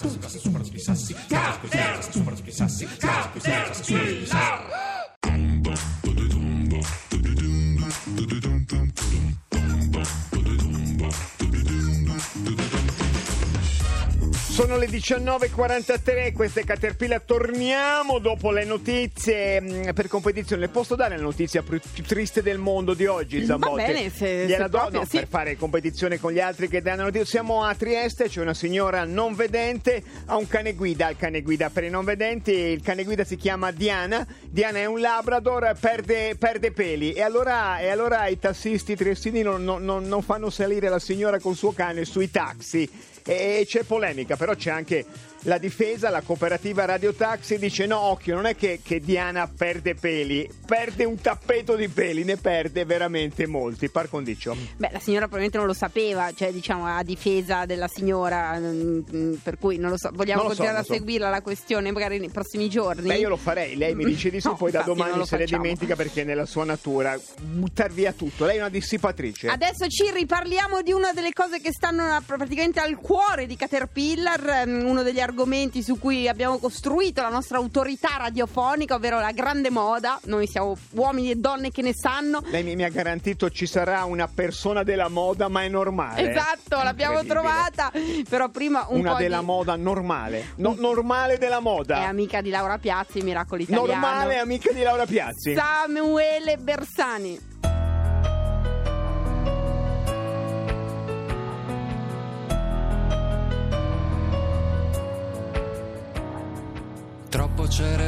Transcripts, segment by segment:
Sono le 19.43, questa è Caterpillar, torniamo dopo le notizie mh, per competizione. Le posso dare la notizia più, più triste del mondo di oggi, Zambotti? bene, se- Gliela se do proprio, no, sì. per fare competizione con gli altri che danno notizie. Siamo a Trieste, c'è una signora non vedente, ha un cane guida, il cane guida per i non vedenti, il cane guida si chiama Diana, Diana è un Labrador, perde, perde peli e allora, e allora i tassisti triestini non, non- non- non fanno salire la signora col suo cane sui taxi e c'è polemica, però c'è anche la difesa, la cooperativa Radio Taxi dice no, occhio, non è che, che Diana perde peli, perde un tappeto di peli, ne perde veramente molti, par condicio. Beh, la signora probabilmente non lo sapeva, cioè diciamo a difesa della signora, mm, mm, per cui non lo so, vogliamo Non so, continuare non a so. seguirla la questione magari nei prossimi giorni? Beh, io lo farei, lei mi dice di sì, No, poi da domani se ne dimentica perché è nella sua natura buttar via tutto. Lei è una dissipatrice. Adesso ci riparliamo di una delle cose che stanno praticamente al cuore di Caterpillar, ehm, uno degli argomenti su cui abbiamo costruito la nostra autorità radiofonica, ovvero la grande moda. Noi siamo uomini e donne che ne sanno. Lei mi, mi ha garantito ci sarà una persona della moda, ma è normale. Esatto, l'abbiamo trovata. Però prima un Una po' della di... moda normale. No- normale della moda. È amica di Laura Piazzi, Miracolo Italiano. Normale amica di Laura Piazzi. Samuele Bersani.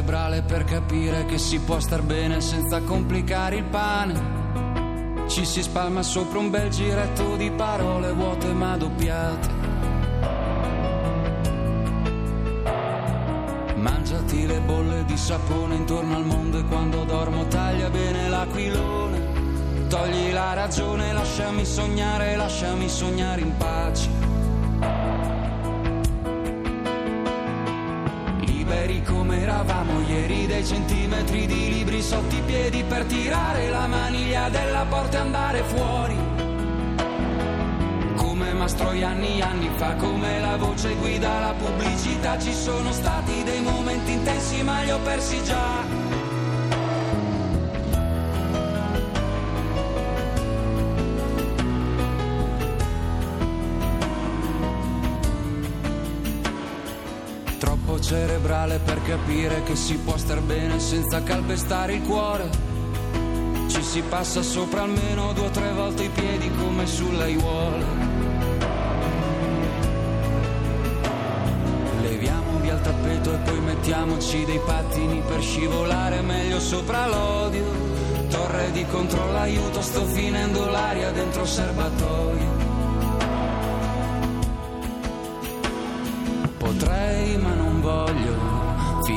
Cerebrale per capire che si può star bene senza complicare il pane. Ci si spalma sopra un bel giretto di parole vuote ma doppiate. Mangiati le bolle di sapone intorno al mondo e quando dormo taglia bene l'aquilone. Togli la ragione, lasciami sognare, lasciami sognare in pace. Liberi come eravamo ieri dei centimetri di libri sotto i piedi per tirare la maniglia della porta e andare fuori. Come Mastroianni anni fa, come la voce guida la pubblicità, ci sono stati dei momenti intensi ma li ho persi già. Cerebrale per capire che si può star bene senza calpestare il cuore. Ci si passa sopra almeno due o tre volte i piedi come sulle aiuole. Leviamo via il tappeto e poi mettiamoci dei pattini per scivolare meglio sopra l'odio. Torre di controllo, aiuto, sto finendo l'aria dentro il serbatoio. Potrei ma non voglio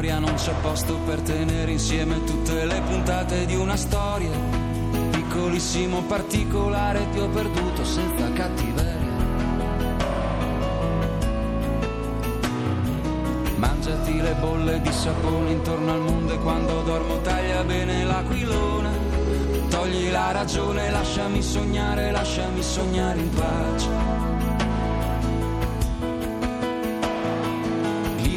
Memoria non c'è posto per tenere insieme tutte le puntate di una storia. Piccolissimo particolare ti ho perduto senza cattiveria. Mangiati le bolle di sapone intorno al mondo e quando dormo taglia bene l'aquilone. Togli la ragione, lasciami sognare, lasciami sognare in pace.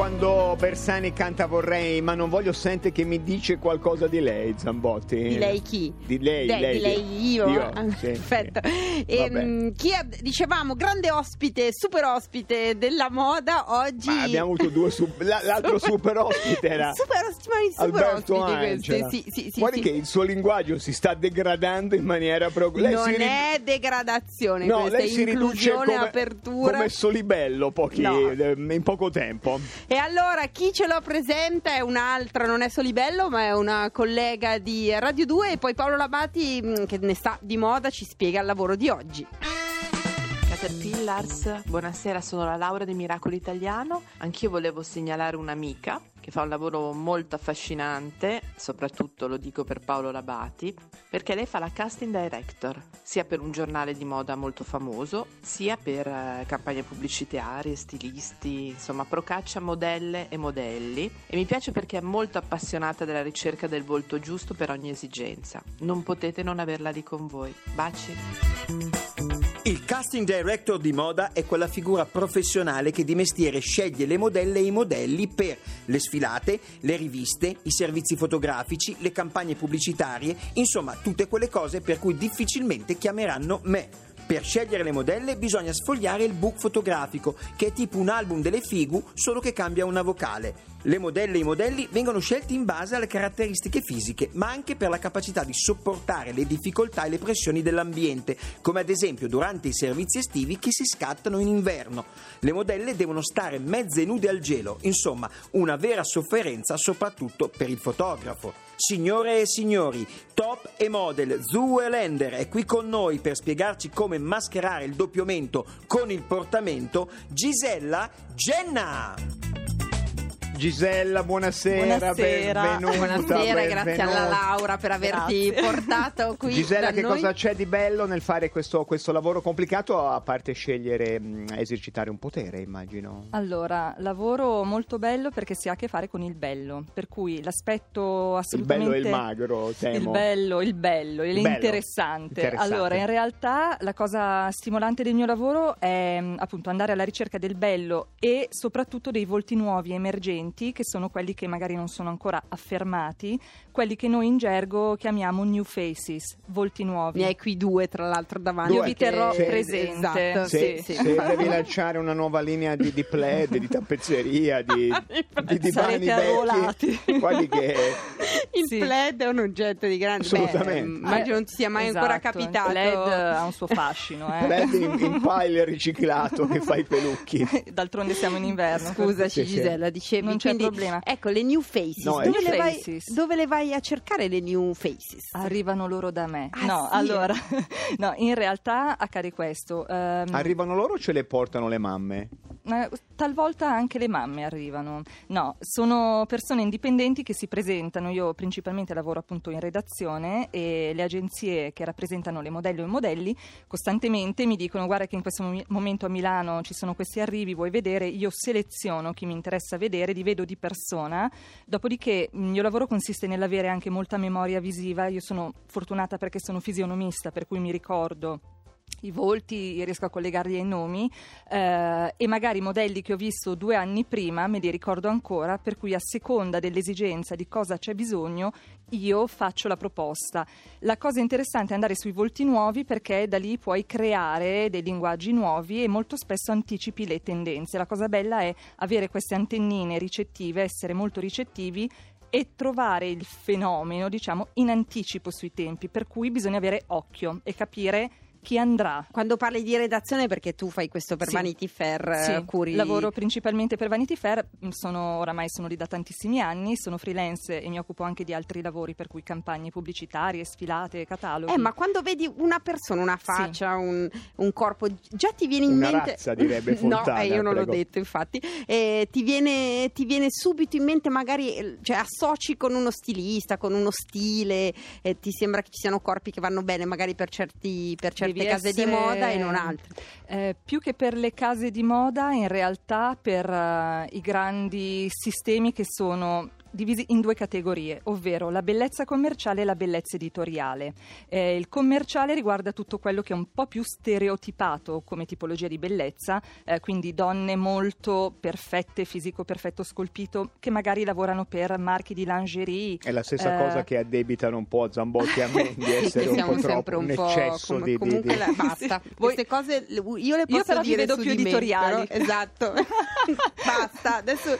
Quando Bersani canta vorrei, ma non voglio, sente che mi dice qualcosa di lei, Zambotti. Di lei chi? Di lei, De- lei, di lei io? Io, Ah, sì, Perfetto. sì. E, mh, chi è- dicevamo, grande ospite, super ospite della moda oggi. Ma abbiamo avuto due sub- la- l'altro super ospite era Super, ospite, super Alberto questi. Sì, sì, sì, Guardi che il suo linguaggio si sta degradando in maniera preoccupante. non è degradazione No, lei si riduce come, apertura. come Solibello pochi- No. eh, in poco tempo. E allora chi ce lo presenta è un'altra, non è Solibello, ma è una collega di Radio 2 e poi Paolo Labati mh, che ne sta di moda ci spiega il lavoro di oggi. Caterpillars, buonasera, sono la Laura di Miracolo Italiano. Anch'io volevo segnalare un'amica che fa un lavoro molto affascinante, soprattutto lo dico per Paolo Labati, perché lei fa la casting director, sia per un giornale di moda molto famoso, sia per eh, campagne pubblicitarie, stilisti, insomma, procaccia modelle e modelli. E mi piace perché è molto appassionata della ricerca del volto giusto per ogni esigenza. Non potete non averla lì con voi. Baci. Casting director di moda è quella figura professionale che di mestiere sceglie le modelle e i modelli per le sfilate, le riviste, i servizi fotografici, le campagne pubblicitarie, insomma tutte quelle cose per cui difficilmente chiameranno me. Per scegliere le modelle bisogna sfogliare il book fotografico, che è tipo un album delle figu, solo che cambia una vocale. Le modelle e i modelli vengono scelti in base alle caratteristiche fisiche, ma anche per la capacità di sopportare le difficoltà e le pressioni dell'ambiente, come ad esempio durante i servizi estivi che si scattano in inverno. Le modelle devono stare mezze nude al gelo, insomma, una vera sofferenza soprattutto per il fotografo. Signore e signori, top e model Zue Lender è qui con noi per spiegarci come mascherare il doppiamento con il portamento Gisella Genna. Gisella, buonasera, Buonasera. benvenuta. Buonasera, grazie alla benvenuta. Laura per averti Grazie. portato qui. Gisella, da che noi. cosa c'è di bello nel fare questo, questo lavoro complicato, a parte scegliere, mh, esercitare un potere, immagino? Allora, lavoro molto bello perché si ha a che fare con il bello, per cui l'aspetto Il assolutamente... bello e il magro, temo. Il bello, il bello, Il bello. l'interessante. Interessante. Allora, in realtà la cosa stimolante del mio lavoro è mh, appunto andare alla ricerca del bello e soprattutto dei volti nuovi emergenti, che sono quelli che magari non sono ancora affermati, quelli che noi in gergo chiamiamo new faces, volti nuovi. Ne hai qui due, tra l'altro, davanti. Io vi terrò Che- presente. Esatto, Se, sì, sì. se devi lanciare una nuova linea di, di plaid, di tappezzeria, di, di divani vecchi, guardi che Il Sì. plaid è un oggetto di grande... Assolutamente. Beh, immagino non ti sia mai Esatto, ancora capitato. Il LED ha un suo fascino, eh. plaid in, in pile riciclato che fa i pelucchi. D'altronde siamo in inverno. Scusaci Sì, sì. Gisella, dicevi Non c'è quindi, problema. Ecco, le new faces, No, dove, le vai, Faces. dove le vai a cercare le new faces? Arrivano loro da me. Ah, no, sì? allora, no, in realtà accade questo. ehm, Arrivano loro o ce le portano le mamme? Eh, talvolta anche le mamme arrivano. No, sono persone indipendenti che si presentano. Io principalmente lavoro appunto in redazione e le agenzie che rappresentano le modelli o i modelli costantemente mi dicono guarda che in questo momento a Milano ci sono questi arrivi, vuoi vedere? Io seleziono chi mi interessa vedere, li vedo di persona. Dopodiché il mio lavoro consiste nell'avere anche molta memoria visiva. Io sono fortunata perché sono fisionomista, per cui mi ricordo i volti, riesco a collegarli ai nomi eh, e magari modelli che ho visto due anni prima me li ricordo ancora, per cui a seconda dell'esigenza di cosa c'è bisogno io faccio la proposta. La cosa interessante è andare sui volti nuovi perché da lì puoi creare dei linguaggi nuovi e molto spesso anticipi le tendenze. La cosa bella è avere queste antennine ricettive, essere molto ricettivi e trovare il fenomeno, diciamo, in anticipo sui tempi, per cui bisogna avere occhio e capire chi andrà. Quando parli di redazione, perché tu fai questo per Sì. Vanity Fair, Sì, eh, curi... lavoro principalmente per Vanity Fair, mm, sono, oramai sono lì da tantissimi anni, sono freelance e mi occupo anche di altri lavori, per cui campagne pubblicitarie, sfilate, cataloghi. Eh, ma quando vedi una persona, una faccia, un, un corpo, già ti viene in Una mente. razza, direbbe no, Fontana, eh, io non l'ho prego. detto, infatti. Eh, ti, viene, ti viene subito in mente, magari, eh, cioè associ con uno stilista, con uno stile, eh, ti sembra che ci siano corpi che vanno bene, magari per certi, per certi certe case di essere- moda e non altre. Eh, più che per le case di moda, in realtà per eh, i grandi sistemi che sono divisi in due categorie, ovvero la bellezza commerciale e la bellezza editoriale. Eh, il commerciale riguarda tutto quello che è un po' più stereotipato come tipologia di bellezza, eh, quindi donne molto perfette, fisico perfetto scolpito, che magari lavorano per marchi di lingerie. È la stessa Eh, cosa che addebitano un po' a Zambotti e a me di Sì, essere che un siamo po' sempre troppo un un po' eccesso com- di, di- comunque di- la- basta. Voi- Queste cose le- io le Io posso però vi dire vedo su più di me, editoriali. però- esatto. basta. Adesso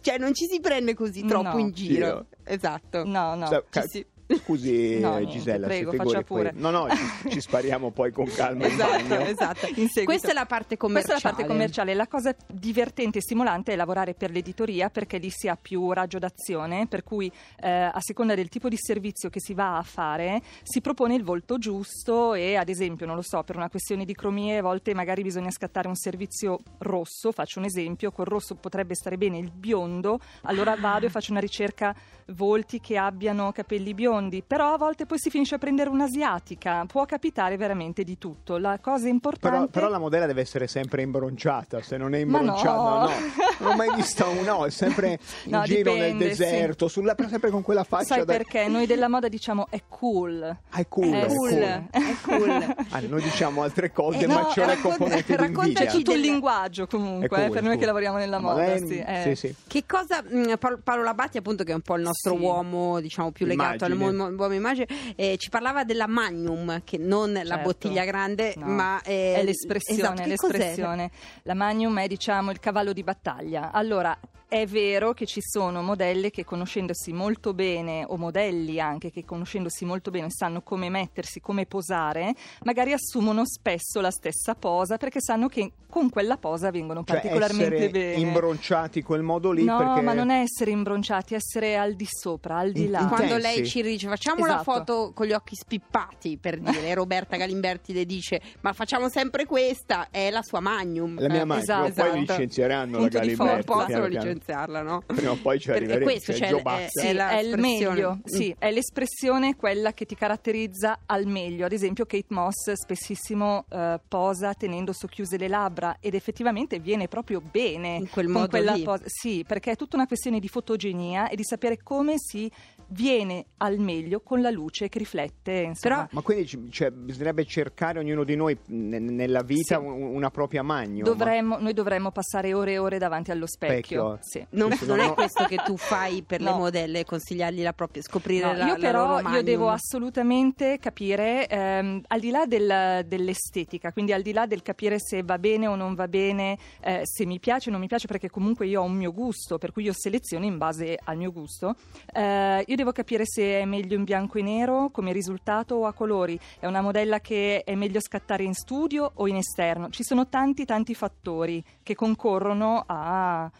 cioè non ci si prende così troppo No. in giro. Giro. Esatto. No, no. Sa- Ci ca- si- Scusi No, niente, Gisella, prego, faccia pure. poi. No, no, ci, ci spariamo poi con calma in Esatto, bagno. esatto. In. Questa è la parte Questa commerciale. è la parte commerciale. La cosa divertente e stimolante è lavorare per l'editoria perché lì si ha più raggio d'azione, per cui eh, a seconda del tipo di servizio che si va a fare si propone il volto giusto e ad esempio, non lo so, per una questione di cromie a volte magari bisogna scattare un servizio rosso, faccio un esempio, col rosso potrebbe stare bene il biondo, allora vado e faccio una ricerca volti che abbiano capelli biondi, però a volte poi si finisce a prendere un'asiatica, può capitare veramente di tutto. La cosa importante Però, però la modella deve essere sempre imbronciata, se non è imbronciata, no. no. Non ho mai visto un no, è sempre in No, giro dipende, nel deserto, sulla, però sempre con quella faccia Sai da... perché? Noi della moda diciamo è cool. Ah, è cool, È è cool, cool. è cool. Ah, noi diciamo altre cose, Eh, ma no, c'è una racconta- componente di raccontaci tutto il del- linguaggio comunque, cool, eh, per noi che lavoriamo nella Ma moda. lei- sì, eh. sì, sì. Che cosa mh, Paolo, Labatti, appunto, che è un po' il nostro Sì. uomo, diciamo, più legato Immagine. al mo- uomo immagine, eh, ci parlava della Magnum, che non la Certo. bottiglia grande, No, ma eh, è l'espressione, esatto, l'espressione. La Magnum è diciamo il cavallo di battaglia. Allora, è vero che ci sono modelle che conoscendosi molto bene, o modelli anche che conoscendosi molto bene sanno come mettersi, come posare, magari assumono spesso la stessa posa perché sanno che con quella posa vengono Cioè particolarmente essere bene. imbronciati quel modo lì no, perché... ma non è essere imbronciati, essere al di sopra, al di là. in Quando Intensi. lei ci dice facciamo la Esatto. foto con gli occhi spippati per dire Roberta Galimberti le dice ma facciamo sempre questa è la sua magnum La mia Eh, madre, esatto, poi esatto. licenzieranno Punto la Galimberti. forza. possono piano licenziarla no? Prima o poi ci arriveremo. questo, c'è cioè, Joe è-. Sì, è è il meglio, Mm. sì, è l'espressione quella che ti caratterizza al meglio. Ad esempio, Kate Moss spessissimo eh, posa tenendo socchiuse le labbra ed effettivamente viene proprio bene In quel con modo quella lì. posa. Sì, perché è tutta una questione di fotogenia e di sapere come si viene al meglio con la luce che riflette. Insomma. Ma quindi ci- cioè, bisognerebbe cercare ognuno di noi ne- nella vita Sì. un- una propria magnum. Dovremmo- noi dovremmo passare ore e ore davanti allo specchio. Specchio. Sì. non, Questo non non è ho- questo che tu fai per le No. modelle consigliargli la propria scoprire No, la, io la però loro io devo assolutamente capire, ehm, al di là del- dell'estetica, quindi al di là del capire se va bene o non va bene, eh, se mi piace o non mi piace, perché comunque io ho un mio gusto, per cui io seleziono in base al mio gusto, eh, io devo capire se è meglio in bianco e nero come risultato o a colori, è una modella che è meglio scattare in studio o in esterno, ci sono tanti tanti fattori che concorrono a...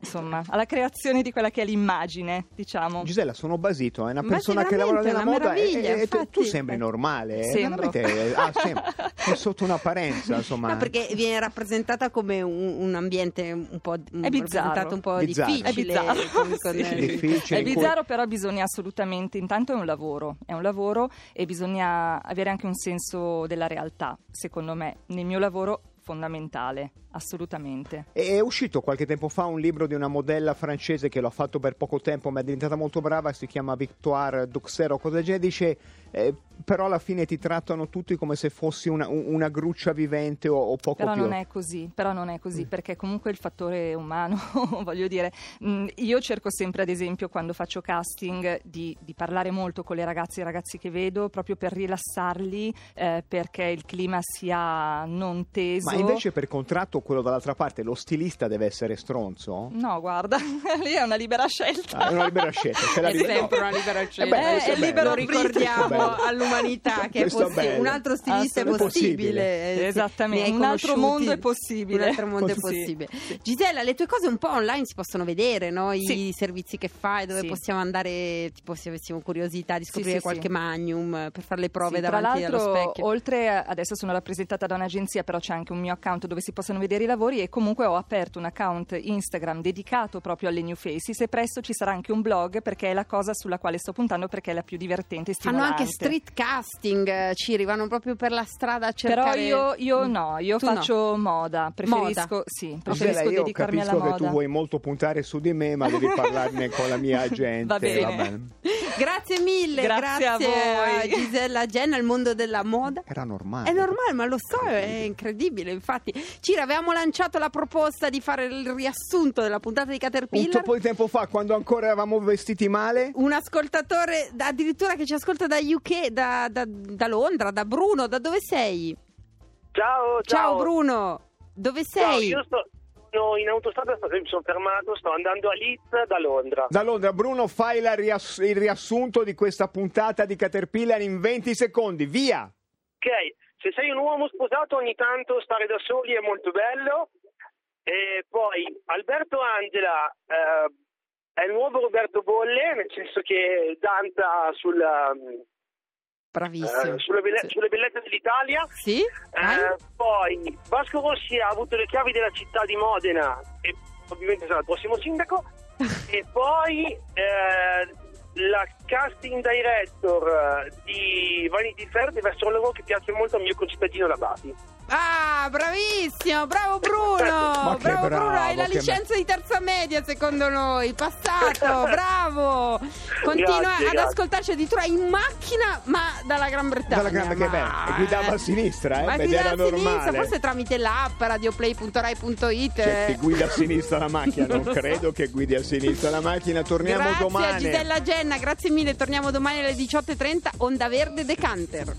Insomma, alla creazione di quella che è l'immagine, diciamo. Gisella, sono basito, è una Ma persona che lavora nella una moda e, meraviglia, e tu, sembri normale. eh, Sembro. veramente, ah, sembri. È sotto un'apparenza, insomma. No, perché viene rappresentata come un, un ambiente un po' È bizzarro. un po' Bizzarro. difficile È bizzarro. con- con- Sì, difficile. È in cui- bizzarro, però bisogna assolutamente. Intanto è un lavoro, è un lavoro e bisogna avere anche un senso della realtà, secondo me. Nel mio lavoro fondamentale, assolutamente. È uscito qualche tempo fa un libro di una modella francese che l'ha fatto per poco tempo, ma è diventata molto brava, si chiama Victoire Duxer cosa del dice eh, però alla fine ti trattano tutti come se fossi una, un- una gruccia vivente o, o poco Però più. non è così, però non è così, Mm. perché comunque il fattore umano, voglio dire, mh, io cerco sempre ad esempio quando faccio casting di, di parlare molto con le ragazze e i ragazzi che vedo, proprio per rilassarli, eh, perché il clima sia non teso. Ma invece per contratto quello dall'altra parte, lo stilista deve essere stronzo? No, guarda, lì è una libera scelta. Ah, è una libera scelta. la è libera- sempre no. una libera Eh scelta. beh, Eh, questo è bello. libero lo arbitrio. ricordiamo. All'umanità che è bello. Un altro stilista è possibile. eh, Esattamente, un altro mondo è possibile. Un altro mondo è Sì. possibile. Gisella, le tue cose un po' online si possono vedere, no? I Sì. servizi che fai, dove Sì. possiamo andare, tipo se avessimo curiosità di scoprire sì, qualche sì. magnum eh, per fare le prove Sì, tra davanti allo l'altro, specchio. oltre a, adesso sono rappresentata da un'agenzia, però c'è anche un mio account dove si possono vedere i lavori e comunque ho aperto un account Instagram dedicato proprio alle new faces e presto ci sarà anche un blog perché è la cosa sulla quale sto puntando perché è la più divertente e Fanno stimolante. anche street casting, eh, Ciri, vanno proprio per la strada a Però cercare... io, io no, io Tu no. faccio moda, preferisco, Moda. sì, preferisco io dedicarmi alla capisco che moda. tu vuoi molto puntare su di me, ma devi parlarne con la mia agente. Va bene. Grazie mille, Grazie a voi. Gisella Genna, il mondo della moda. Era normale. È normale, ma lo so, è incredibile. Infatti, Cira, avevamo lanciato la proposta di fare il riassunto della puntata di Un Caterpillar. po' di tempo fa, quando ancora eravamo vestiti male, Un ascoltatore addirittura che ci ascolta da UK, da, da- da Londra, da Bruno. Da dove sei? Ciao, ciao. Ciao Bruno, dove Ciao, sei? io sto sono in autostrada, mi sono fermato, sto andando a Leeds da Londra. da Londra, Bruno, fai la riass- il riassunto di questa puntata di Caterpillar in 20 secondi. Via! Ok, se sei un uomo sposato ogni tanto stare da soli è molto bello. E poi Alberto Angela eh, è il nuovo Roberto Bolle, nel senso che danza sulla, Bravissimo. eh, sulle, belle- Sì. sulle bellezze dell'Italia. Sì? Eh, poi Vasco Rossi ha avuto le chiavi della città di Modena e ovviamente sarà il prossimo sindaco. e poi eh, la casting director eh, di Vanity Fair deve essere un lavoro che piace molto al mio concittadino Labati. Ah, bravissimo, bravo Bruno, Ma che bravo, Bruno, hai bravo, la licenza di terza media secondo noi, passato, bravo. Continua Grazie, ad grazie. ascoltarci addirittura in macchina, ma dalla Gran Bretagna. Dalla Gran- che ma- guidava a sinistra, eh, Ma ed era a sinistra, normale. forse tramite l'app radioplay.rai.it. Cioè, eh. che guida a sinistra la macchina, non Non lo so. credo che guidi a sinistra la macchina. Torniamo Grazie domani. Gisella Genna, grazie mille, torniamo domani alle 18.30, Onda Verde Decanter.